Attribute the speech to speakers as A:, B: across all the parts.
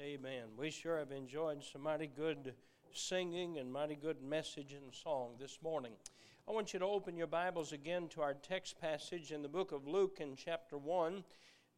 A: Amen. We sure have enjoyed some mighty good singing and mighty good message and song this morning. I want you to open your Bibles again to our text passage in the book of Luke in chapter 1.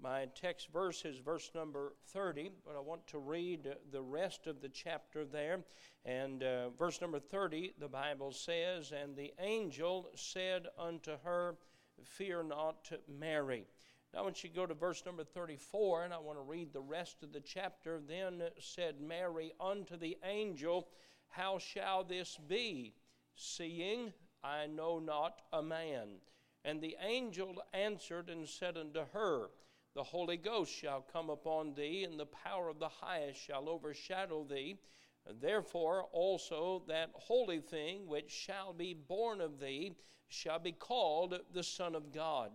A: My text verse is verse number 30, but I want to read the rest of the chapter there. And uh, verse number 30, the Bible says, And the angel said unto her, Fear not, Mary. Now, you to go to verse number 34, and I want to read the rest of the chapter. Then said Mary unto the angel, How shall this be, seeing I know not a man? And the angel answered and said unto her, The Holy Ghost shall come upon thee, and the power of the highest shall overshadow thee. Therefore also that holy thing which shall be born of thee shall be called the Son of God.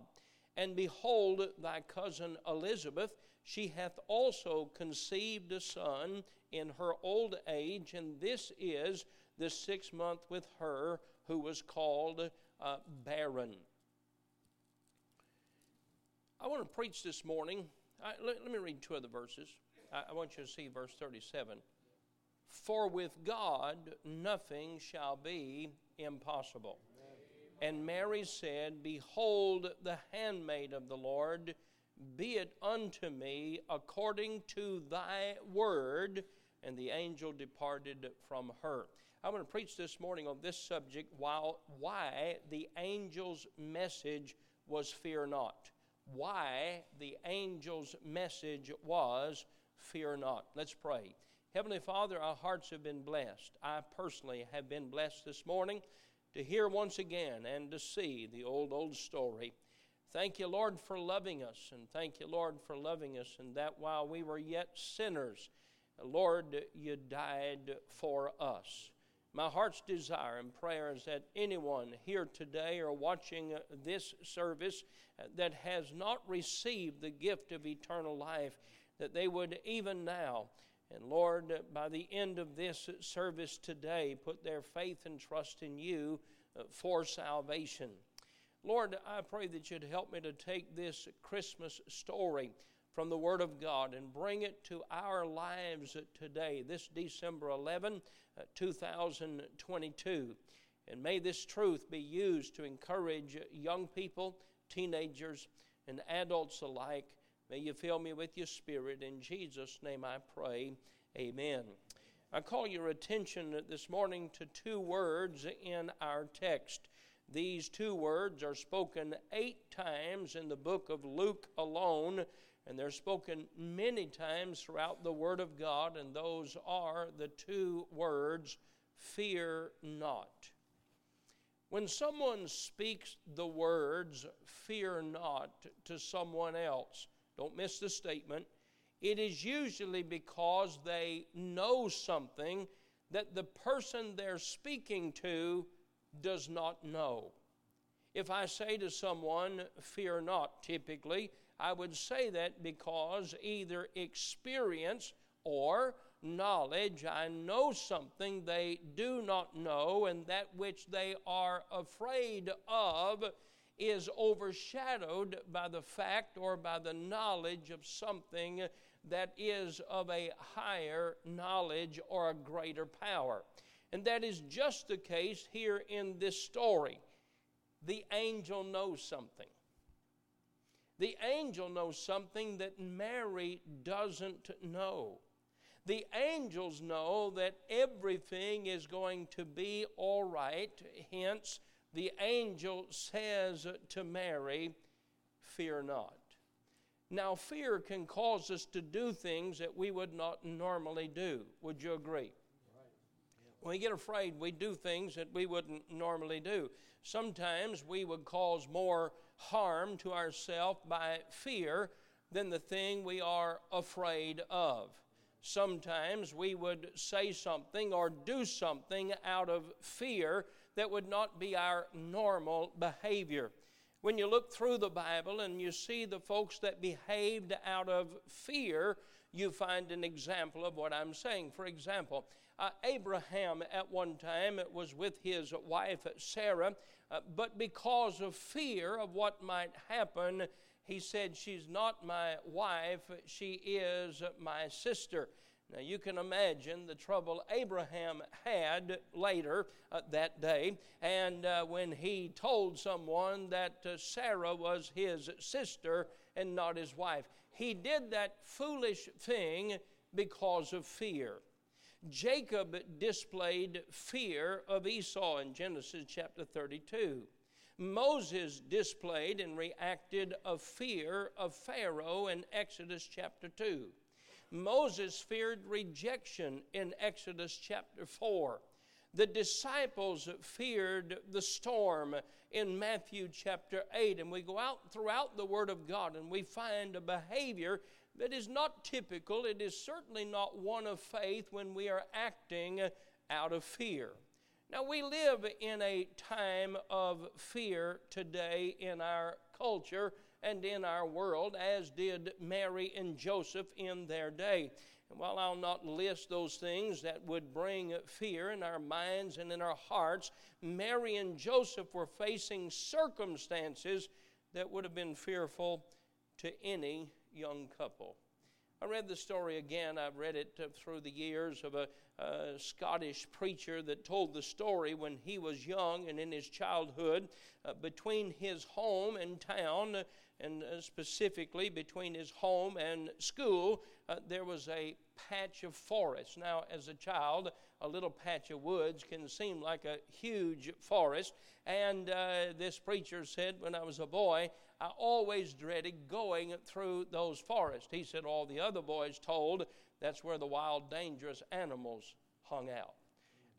A: And behold, thy cousin Elizabeth, she hath also conceived a son in her old age, and this is the sixth month with her who was called uh, barren. I want to preach this morning. I, let, let, me read two other verses. I, I want you to see verse 37. For with God nothing shall be impossible. And Mary said, Behold, the handmaid of the Lord, be it unto me according to thy word. And the angel departed from her. I'm going to preach this morning on this subject while why the angel's message was fear not. Why the angel's message was fear not. Let's pray. Heavenly Father, our hearts have been blessed. I personally have been blessed this morning to hear once again and to see the old, old story. Thank you, Lord, for loving us, and thank you, Lord, for loving us, and that while we were yet sinners, Lord, you died for us. My heart's desire and prayer is that anyone here today or watching this service that has not received the gift of eternal life, that they would even now and Lord, by the end of this service today, put their faith and trust in you uh, for salvation. Lord, I pray that you'd help me to take this Christmas story from the Word of God and bring it to our lives today, this December 11, uh, 2022. And may this truth be used to encourage young people, teenagers, and adults alike May you fill me with your spirit. In Jesus' name I pray. Amen. I call your attention this morning to two words in our text. These two words are spoken eight times in the book of Luke alone, and they're spoken many times throughout the Word of God, and those are the two words fear not. When someone speaks the words fear not to someone else, don't miss the statement. It is usually because they know something that the person they're speaking to does not know. If I say to someone, fear not, typically, I would say that because either experience or knowledge, I know something they do not know, and that which they are afraid of is overshadowed by the fact or by the knowledge of something that is of a higher knowledge or a greater power. And that is just the case here in this story. The angel knows something. The angel knows something that Mary doesn't know. The angels know that everything is going to be all right, hence, the angel says to Mary, Fear not. Now, fear can cause us to do things that we would not normally do. Would you agree? When we get afraid, we do things that we wouldn't normally do. Sometimes we would cause more harm to ourselves by fear than the thing we are afraid of. Sometimes we would say something or do something out of fear that would not be our normal behavior. When you look through the Bible and you see the folks that behaved out of fear, you find an example of what I'm saying. For example, uh, Abraham at one time it was with his wife Sarah, uh, but because of fear of what might happen, he said, She's not my wife, she is my sister. Now, you can imagine the trouble Abraham had later uh, that day, and uh, when he told someone that uh, Sarah was his sister and not his wife. He did that foolish thing because of fear. Jacob displayed fear of Esau in Genesis chapter 32. Moses displayed and reacted of fear of Pharaoh in Exodus chapter 2. Moses feared rejection in Exodus chapter 4. The disciples feared the storm in Matthew chapter 8. And we go out throughout the Word of God and we find a behavior that is not typical. It is certainly not one of faith when we are acting out of fear. Now, we live in a time of fear today in our culture and in our world, as did Mary and Joseph in their day. And while I'll not list those things that would bring fear in our minds and in our hearts, Mary and Joseph were facing circumstances that would have been fearful to any young couple. I read the story again. I've read it uh, through the years of a, a, Scottish preacher that told the story when he was young and in his childhood uh, between his home and town and uh, specifically between his home and school, uh, there was a patch of forest. Now, as a child, a little patch of woods can seem like a huge forest. And uh, this preacher said, when I was a boy, I always dreaded going through those forests. He said all the other boys told that's where the wild, dangerous animals hung out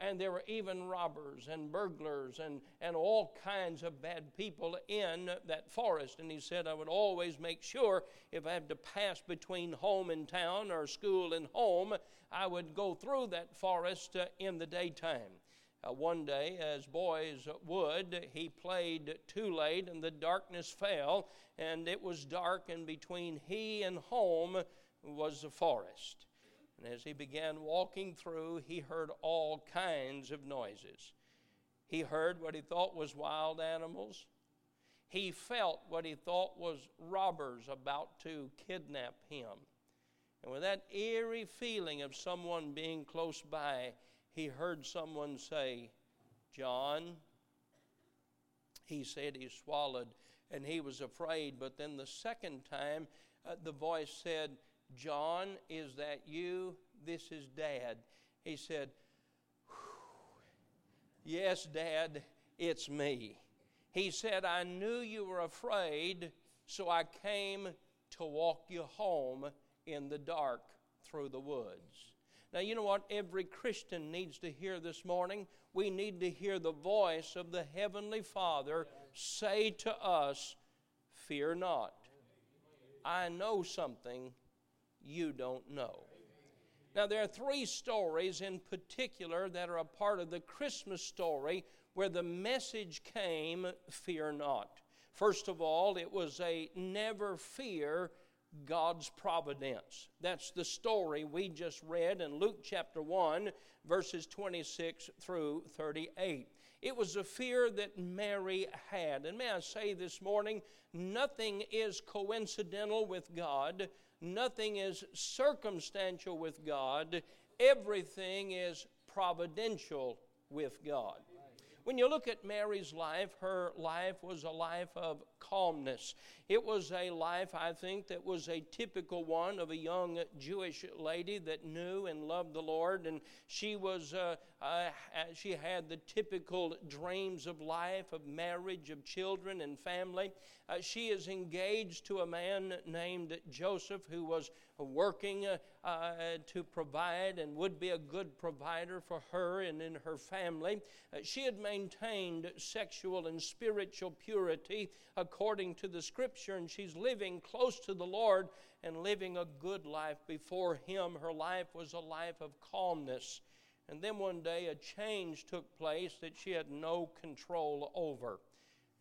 A: and there were even robbers and burglars and, and all kinds of bad people in that forest. And he said, I would always make sure if I had to pass between home and town or school and home, I would go through that forest uh, in the daytime. Uh, one day, as boys would, he played too late and the darkness fell, and it was dark, and between he and home was the forest. And as he began walking through, he heard all kinds of noises. He heard what he thought was wild animals. He felt what he thought was robbers about to kidnap him. And with that eerie feeling of someone being close by, he heard someone say, John. He said he swallowed and he was afraid. But then the second time, uh, the voice said, John, is that you? This is Dad. He said, Yes, Dad, it's me. He said, I knew you were afraid, so I came to walk you home in the dark through the woods. Now, you know what every Christian needs to hear this morning? We need to hear the voice of the Heavenly Father say to us, Fear not. I know something you don't know. Now, there are three stories in particular that are a part of the Christmas story where the message came fear not. First of all, it was a never fear God's providence. That's the story we just read in Luke chapter 1, verses 26 through 38. It was a fear that Mary had. And may I say this morning, nothing is coincidental with God. Nothing is circumstantial with God, everything is providential with God. When you look at Mary's life, her life was a life of calmness. It was a life, I think, that was a typical one of a young Jewish lady that knew and loved the Lord, and she was uh, uh, she had the typical dreams of life, of marriage, of children and family. Uh, she is engaged to a man named Joseph who was working uh, uh, to provide and would be a good provider for her and in her family. Uh, she had maintained sexual and spiritual purity according to the scripture, and she's living close to the Lord and living a good life before Him. Her life was a life of calmness. And then one day a change took place that she had no control over.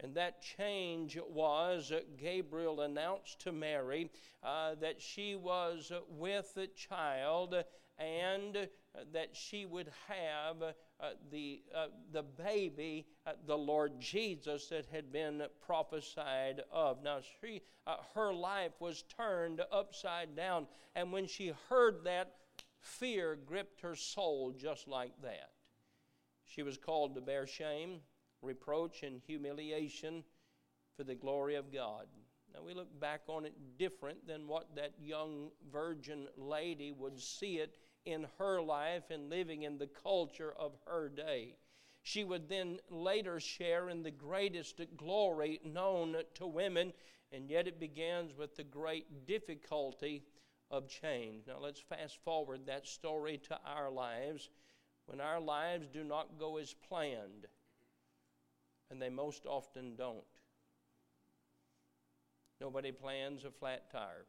A: And that change was Gabriel announced to Mary uh, that she was with a child and that she would have uh, the, uh, the baby, uh, the Lord Jesus, that had been prophesied of. Now, she, her life was turned upside down, and when she heard that, fear gripped her soul just like that. She was called to bear shame, reproach, and humiliation for the glory of God. Now, we look back on it different than what that young virgin lady would see it in her life and living in the culture of her day. She would then later share in the greatest glory known to women, and yet it begins with the great difficulty of change. Now let's fast forward that story to our lives when our lives do not go as planned, and they most often don't. Nobody plans a flat tire.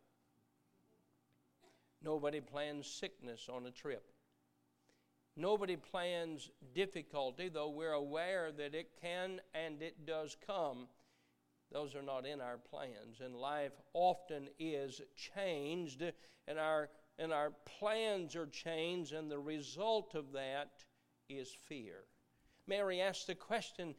A: Nobody plans sickness on a trip. Nobody plans difficulty, though we're aware that it can and it does come. Those are not in our plans. And life often is changed, and our, and our plans are changed, and the result of that is fear. Mary asked the question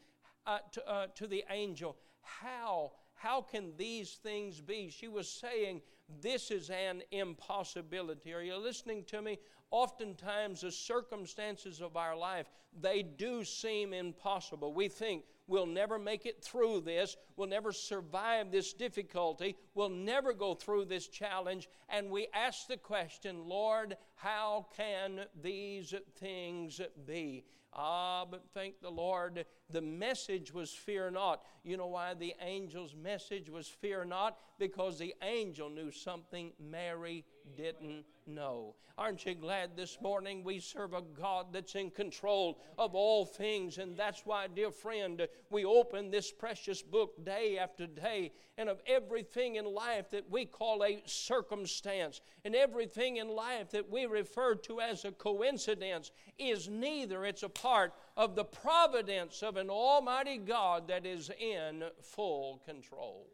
A: uh, to, uh, to the angel, How? How can these things be? She was saying, this is an impossibility. Are you listening to me? Oftentimes, the circumstances of our life, they do seem impossible. We think we'll never make it through this, we'll never survive this difficulty, we'll never go through this challenge, and we ask the question, Lord, how can these things be? Ah, but thank the Lord, the message was fear not. You know why the angel's message was fear not? Because the angel knew something Mary didn't know. Aren't you glad this morning we serve a God that's in control of all things? And that's why, dear friend, we open this precious book day after day, and of everything in life that we call a circumstance, and everything in life that we refer to as a coincidence, is neither. It's a part of the providence of an Almighty God that is in full control.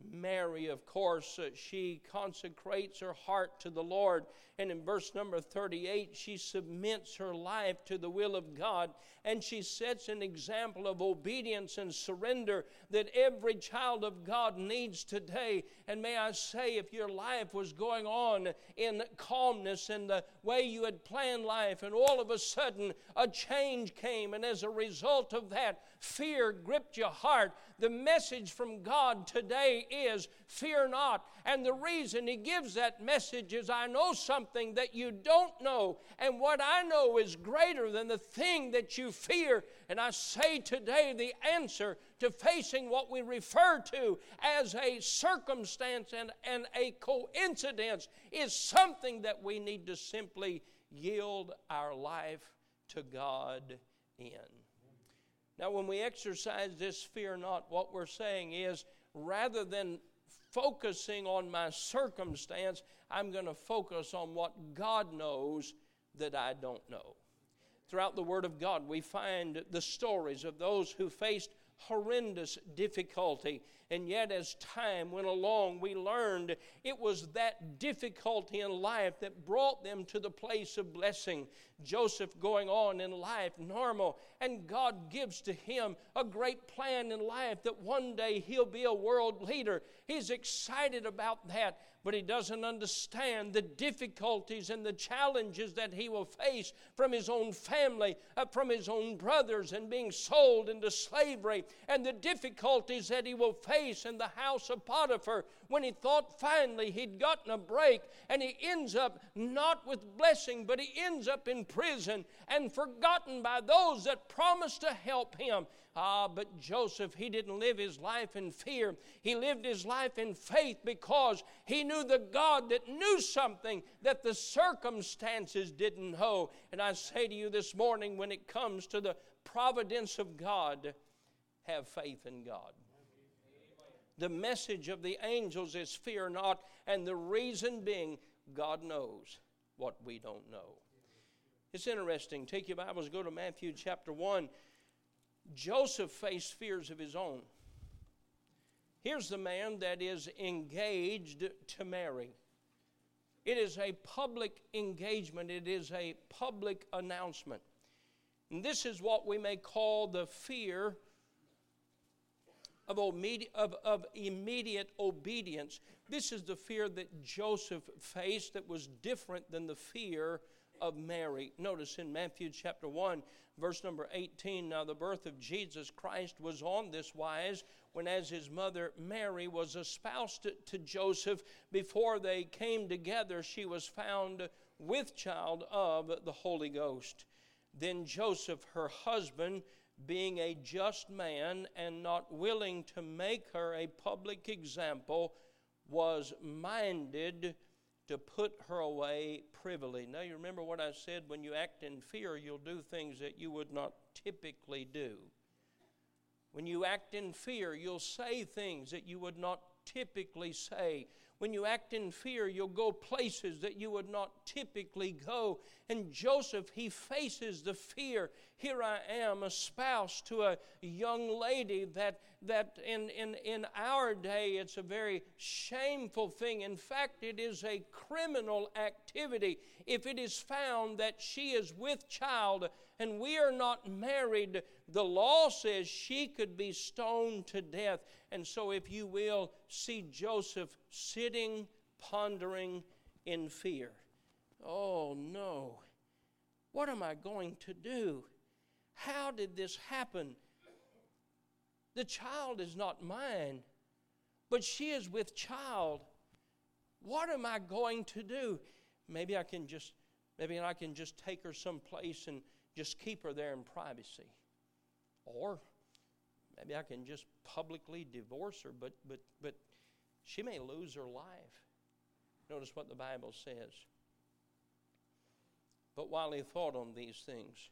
A: Mary, of course, uh, she consecrates her heart to the Lord. And in verse number 38, she submits her life to the will of God and she sets an example of obedience and surrender that every child of God needs today. And may I say, if your life was going on in calmness and the way you had planned life, and all of a sudden a change came, and as a result of that, fear gripped your heart, the message from God today is fear not. And the reason He gives that message is I know something that you don't know, and what I know is greater than the thing that you fear. And I say today the answer to facing what we refer to as a circumstance and, and a coincidence is something that we need to simply yield our life to God in. Now, when we exercise this fear not, what we're saying is rather than focusing on my circumstance, I'm going to focus on what God knows that I don't know. Throughout the Word of God, we find the stories of those who faced horrendous difficulty. And yet, as time went along, we learned it was that difficulty in life that brought them to the place of blessing. Joseph going on in life normal, and God gives to him a great plan in life that one day he'll be a world leader. He's excited about that but he doesn't understand the difficulties and the challenges that he will face from his own family, uh, from his own brothers, and being sold into slavery, and the difficulties that he will face in the house of Potiphar when he thought finally he'd gotten a break, and he ends up not with blessing, but he ends up in prison and forgotten by those that promised to help him. Ah, but Joseph, he didn't live his life in fear. He lived his life in faith because he knew the God that knew something that the circumstances didn't know. And I say to you this morning, when it comes to the providence of God, have faith in God. The message of the angels is fear not, and the reason being, God knows what we don't know. It's interesting. Take your Bibles, go to Matthew chapter 1. Joseph faced fears of his own. Here's the man that is engaged to marry. It is a public engagement, it is a public announcement. And this is what we may call the fear of, of, of immediate obedience. This is the fear that Joseph faced that was different than the fear of Mary. Notice in Matthew chapter 1, verse number 18 Now the birth of Jesus Christ was on this wise when, as his mother Mary was espoused to, Joseph, before they came together, she was found with child of the Holy Ghost. Then Joseph, her husband, being a just man and not willing to make her a public example, was minded to put her away privily. Now, you remember what I said when you act in fear, you'll do things that you would not typically do. When you act in fear, you'll say things that you would not typically say. When you act in fear, you'll go places that you would not typically go. And Joseph, he faces the fear. Here I am, a spouse to a young lady that, that in, in, in our day, it's a very shameful thing. In fact, it is a criminal activity if it is found that she is with child and we are not married. The law says she could be stoned to death. And so, if you will, see Joseph sitting, pondering in fear. Oh no, what am I going to do? How did this happen? The child is not mine, but she is with child. What am I going to do? Maybe I can just maybe I can just take her someplace and just keep her there in privacy. Or maybe I can just publicly divorce her, but but but she may lose her life. Notice what the Bible says. But while he thought on these things,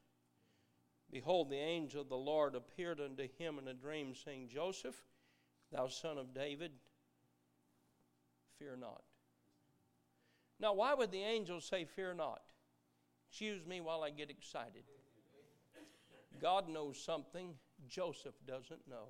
A: behold, the angel of the Lord appeared unto him in a dream, saying, Joseph, thou son of David, fear not. Now, why would the angel say, Fear not? Excuse me while I get excited. God knows something Joseph doesn't know.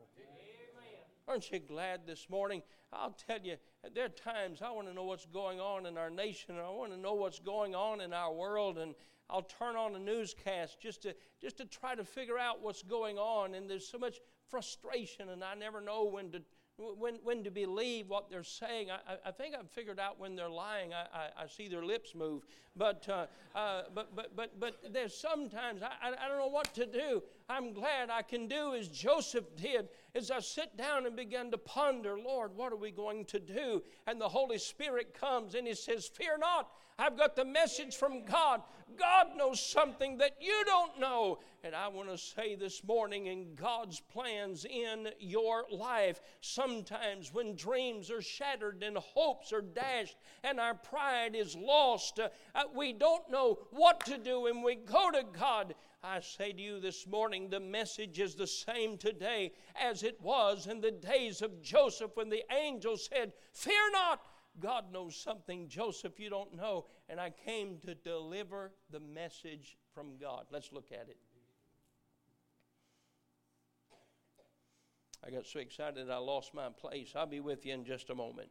A: Aren't you glad this morning? I'll tell you, there are times I want to know what's going on in our nation, and I want to know what's going on in our world, and I'll turn on a newscast just to just to try to figure out what's going on. And there's so much frustration, and I never know when to when, when to believe what they're saying. I, I think I've figured out when they're lying. I, I, I see their lips move. But, uh, uh, but, but, but, but there's sometimes I, I don't know what to do. I'm glad I can do as Joseph did, as I sit down and begin to ponder, Lord, what are we going to do? And the Holy Spirit comes and He says, Fear not. I've got the message from God. God knows something that you don't know. And I want to say this morning in God's plans in your life, sometimes when dreams are shattered and hopes are dashed and our pride is lost, uh, we don't know what to do and we go to God. I say to you this morning, the message is the same today as it was in the days of Joseph when the angel said, Fear not. God knows something, Joseph, you don't know. And I came to deliver the message from God. Let's look at it. I got so excited I lost my place. I'll be with you in just a moment.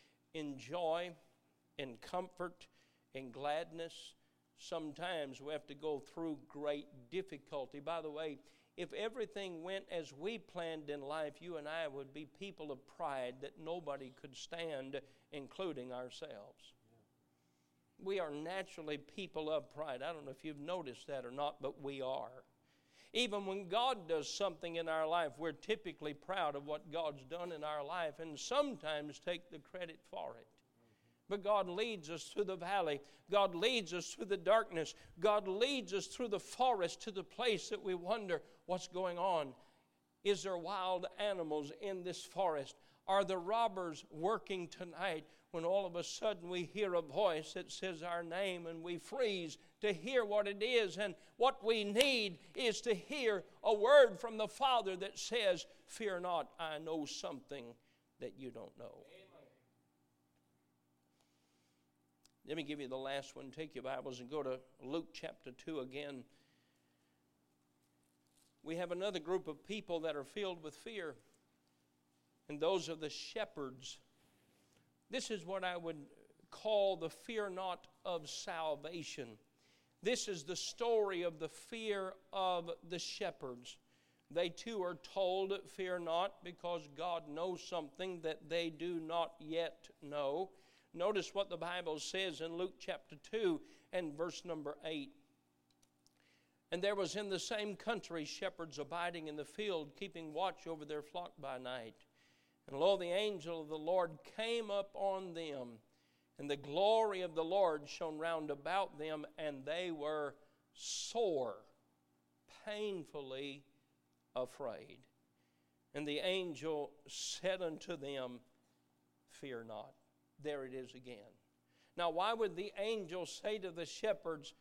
A: in joy, in comfort, in gladness. Sometimes we have to go through great difficulty. By the way, if everything went as we planned in life, you and I would be people of pride that nobody could stand, including ourselves. We are naturally people of pride. I don't know if you've noticed that or not, but we are. Even when God does something in our life, we're typically proud of what God's done in our life and sometimes take the credit for it. But God leads us through the valley. God leads us through the darkness. God leads us through the forest to the place that we wonder what's going on. Is there wild animals in this forest? Are the robbers working tonight? When all of a sudden we hear a voice that says our name and we freeze to hear what it is. And what we need is to hear a word from the Father that says, Fear not, I know something that you don't know. Let me give you the last one. Take your Bibles and go to Luke chapter 2 again. We have another group of people that are filled with fear, and those are the shepherds. This is what I would call the fear not of salvation. This is the story of the fear of the shepherds. They too are told, Fear not, because God knows something that they do not yet know. Notice what the Bible says in Luke chapter 2 and verse number 8. And there was in the same country shepherds abiding in the field, keeping watch over their flock by night. And lo, the angel of the Lord came up on them, and the glory of the Lord shone round about them, and they were sore, painfully afraid. And the angel said unto them, Fear not. There it is again. Now, why would the angel say to the shepherds,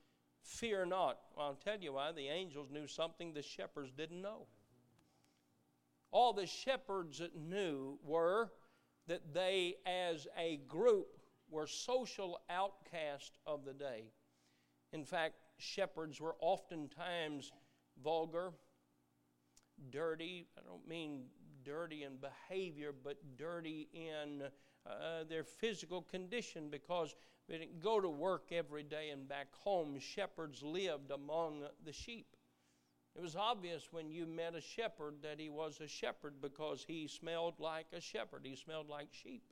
A: Fear not? Well, I'll tell you why. The angels knew something the shepherds didn't know. All the shepherds knew were that they, as a group, were social outcasts of the day. In fact, shepherds were oftentimes vulgar, dirty. I don't mean dirty in behavior, but dirty in uh, their physical condition because they didn't go to work every day and back home. Shepherds lived among the sheep. It was obvious when you met a shepherd that he was a shepherd because he smelled like a shepherd, he smelled like sheep.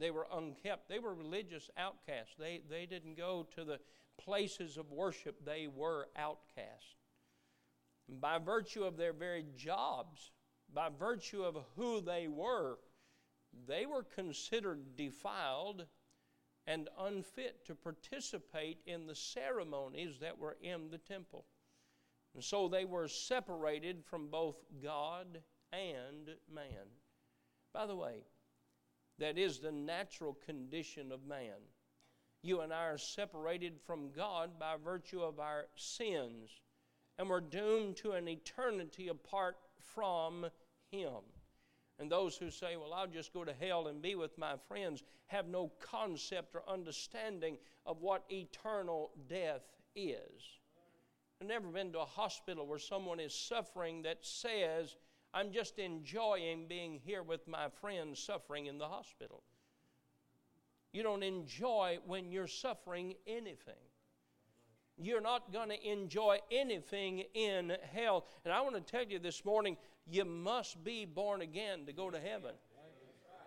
A: They were unkept. They were religious outcasts. They, they didn't go to the places of worship, they were outcasts by virtue of their very jobs, by virtue of who they were, they were considered defiled and unfit to participate in the ceremonies that were in the temple. And so they were separated from both God and man. By the way, that is the natural condition of man. You and I are separated from God by virtue of our sins and we're doomed to an eternity apart from Him. And those who say, Well, I'll just go to hell and be with my friends, have no concept or understanding of what eternal death is. I've never been to a hospital where someone is suffering that says, I'm just enjoying being here with my friends suffering in the hospital. You don't enjoy when you're suffering anything you're not going to enjoy anything in hell. And I want to tell you this morning, you must be born again to go to heaven.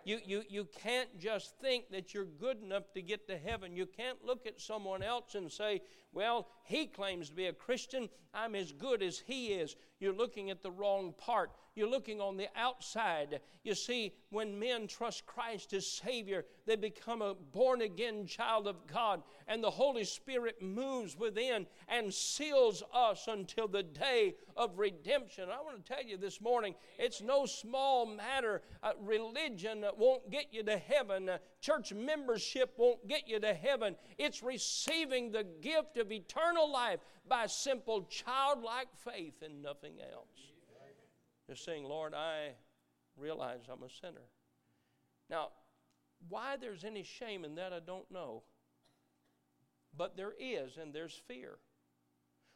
A: You, you, you can't just think that you're good enough to get to heaven. You can't look at someone else and say, well, he claims to be a Christian. I'm as good as he is. You're looking at the wrong part. You're looking on the outside. You see, when men trust Christ as Savior, they become a born again child of God, and the Holy Spirit moves within and seals us until the day of redemption. I want to tell you this morning, it's no small matter. Uh, religion won't get you to heaven, church membership won't get you to heaven. It's receiving the gift of eternal life by simple childlike faith and nothing else. Just saying, Lord, I realize I'm a sinner. Now, why there's any shame in that, I don't know. But there is, and there's fear.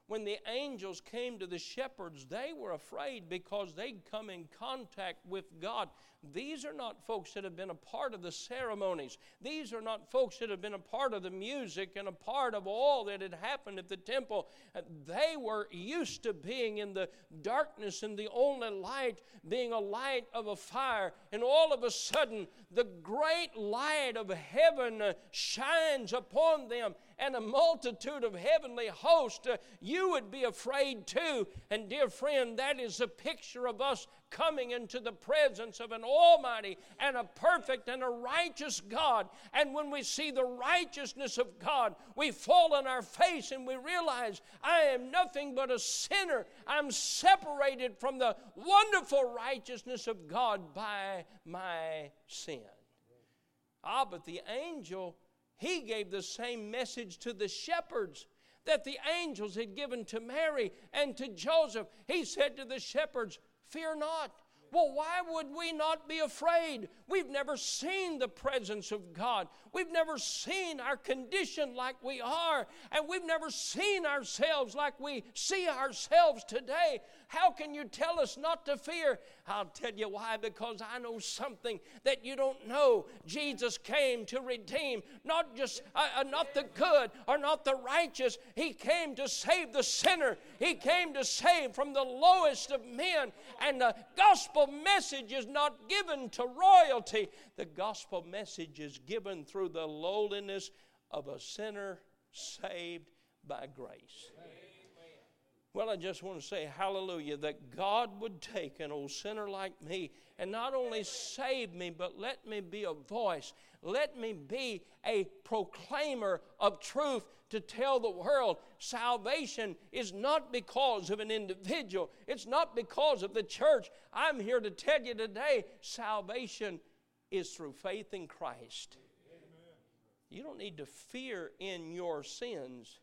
A: When the angels came to the shepherds, they were afraid because they'd come in contact with God. These are not folks that have been a part of the ceremonies. These are not folks that have been a part of the music and a part of all that had happened at the temple. Uh, they were used to being in the darkness and the only light being a light of a fire. And all of a sudden, the great light of heaven uh, shines upon them and a multitude of heavenly hosts. You would be afraid too. And dear friend, that is a picture of us coming into the presence of an almighty and a perfect and a righteous God. And when we see the righteousness of God, we fall on our face and we realize I am nothing but a sinner. I'm separated from the wonderful righteousness of God by my sin. Ah, but the angel, he gave the same message to the shepherds that the angels had given to Mary and to Joseph. He said to the shepherds, Fear not. Well, why would we not be afraid? We've never seen the presence of God. We've never seen our condition like we are, and we've never seen ourselves like we see ourselves today. How can you tell us not to fear? I'll tell you why, because I know something that you don't know. Jesus came to redeem not just uh, uh, not the good or not the righteous. He came to save the sinner. He came to save from the lowest of men. And the gospel message is not given to royalty. The gospel message is given through the lowliness of a sinner saved by grace. Well, I just want to say hallelujah that God would take an old sinner like me and not only save me, but let me be a voice. Let me be a proclaimer of truth to tell the world salvation is not because of an individual, it's not because of the church. I'm here to tell you today salvation is through faith in Christ. You don't need to fear in your sins,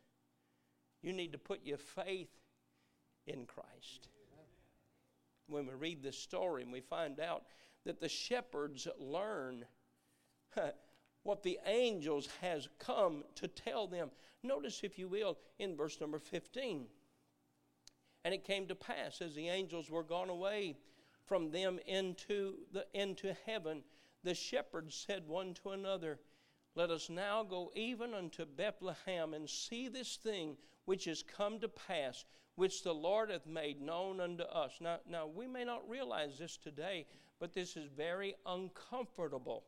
A: you need to put your faith in Christ. When we read this story and we find out that the shepherds learn what the angels has come to tell them. Notice, if you will, in verse number 15. And it came to pass as the angels were gone away from them into the into heaven, the shepherds said one to another, Let us now go even unto Bethlehem and see this thing which is come to pass, which the Lord hath made known unto us. Now, now we may not realize this today, but this is very uncomfortable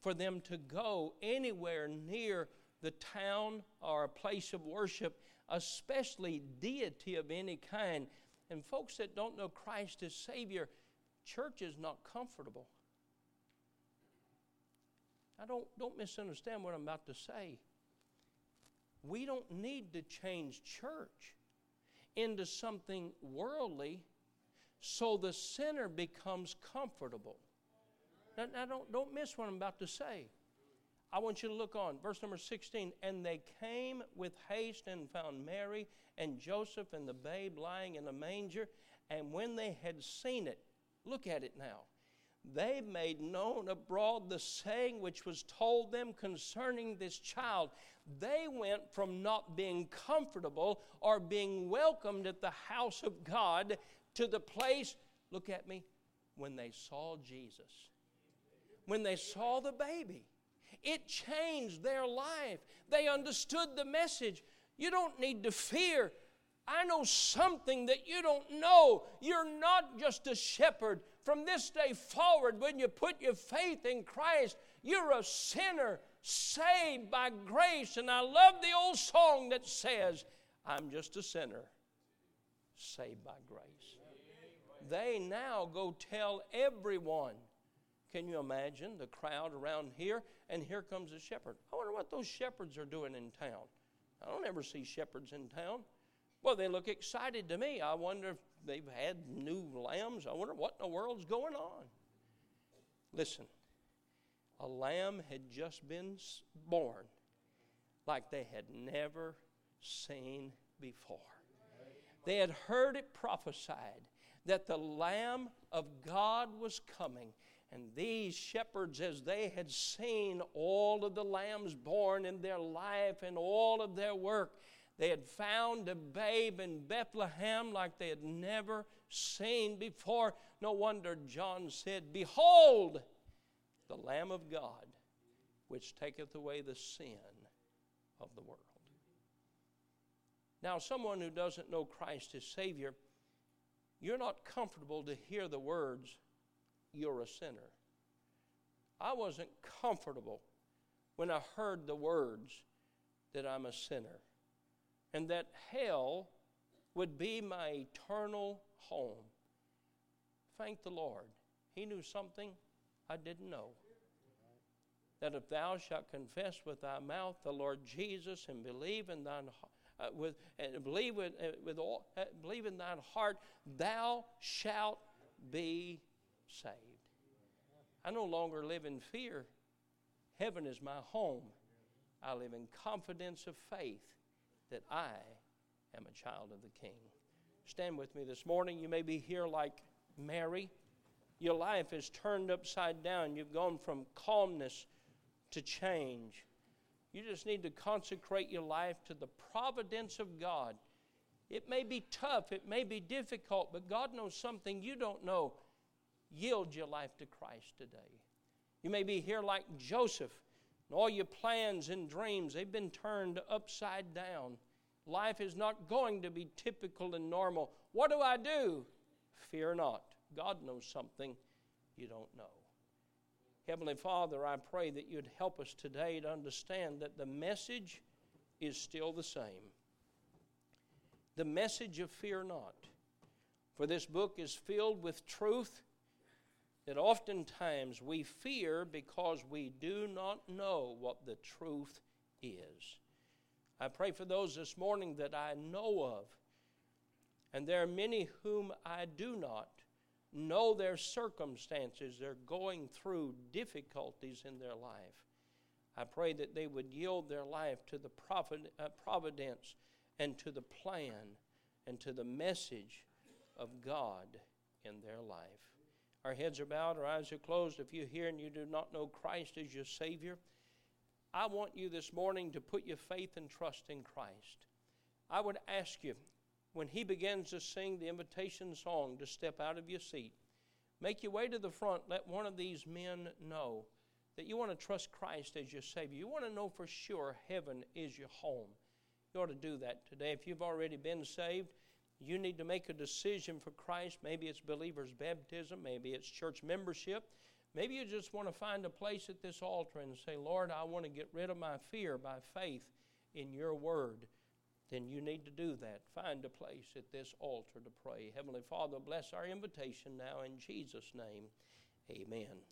A: for them to go anywhere near the town or a place of worship, especially deity of any kind. And folks that don't know Christ as Savior, church is not comfortable. I don't, don't misunderstand what I'm about to say. We don't need to change church into something worldly so the sinner becomes comfortable. Now, now, don't, don't miss what I'm about to say. I want you to look on. Verse number 16. And they came with haste and found Mary and Joseph and the babe lying in a manger. And when they had seen it, look at it now. They made known abroad the saying which was told them concerning this child. They went from not being comfortable or being welcomed at the house of God to the place, look at me, when they saw Jesus. When they saw the baby, it changed their life. They understood the message. You don't need to fear. I know something that you don't know. You're not just a shepherd. From this day forward, when you put your faith in Christ, you're a sinner saved by grace. And I love the old song that says, I'm just a sinner saved by grace. They now go tell everyone. Can you imagine the crowd around here? And here comes a shepherd. I wonder what those shepherds are doing in town. I don't ever see shepherds in town. Well, they look excited to me. I wonder if they've had new lambs. I wonder what in the world's going on. Listen, a lamb had just been born like they had never seen before. They had heard it prophesied that the Lamb of God was coming. And these shepherds, as they had seen all of the lambs born in their life and all of their work, they had found a babe in Bethlehem like they had never seen before. No wonder John said, Behold, the Lamb of God, which taketh away the sin of the world. Now, someone who doesn't know Christ as Savior, you're not comfortable to hear the words, You're a sinner. I wasn't comfortable when I heard the words that I'm a sinner and that hell would be my eternal home. thank the Lord. He knew something I didn't know. That if thou shalt confess with thy mouth the Lord Jesus and believe in thine uh, with and believe with, uh, with all, uh, believe in thine heart, thou shalt be saved. I no longer live in fear. Heaven is my home. I live in confidence of faith that I am a child of the King. Stand with me this morning. You may be here like Mary. Your life is turned upside down. You've gone from calmness to change. You just need to consecrate your life to the providence of God. It may be tough, it may be difficult, but God knows something you don't know. Yield your life to Christ today. You may be here like Joseph, and all your plans and dreams, they've been turned upside down. Life is not going to be typical and normal. What do I do? Fear not. God knows something you don't know. Heavenly Father, I pray that you'd help us today to understand that the message is still the same. The message of fear not. For this book is filled with truth that oftentimes we fear because we do not know what the truth is. I pray for those this morning that I know of, and there are many whom I do not know their circumstances. They're going through difficulties in their life. I pray that they would yield their life to the uh, providence and to the plan and to the message of God in their life. Our heads are bowed, our eyes are closed. If you're here and you do not know Christ as your Savior, I want you this morning to put your faith and trust in Christ. I would ask you, when he begins to sing the invitation song to step out of your seat, make your way to the front. Let one of these men know that you want to trust Christ as your Savior. You want to know for sure heaven is your home. You ought to do that today. If you've already been saved, you need to make a decision for Christ. Maybe it's believer's baptism, maybe it's church membership. Maybe you just want to find a place at this altar and say, Lord, I want to get rid of my fear by faith in your word then you need to do that. Find a place at this altar to pray. Heavenly Father, bless our invitation now in Jesus' name. Amen.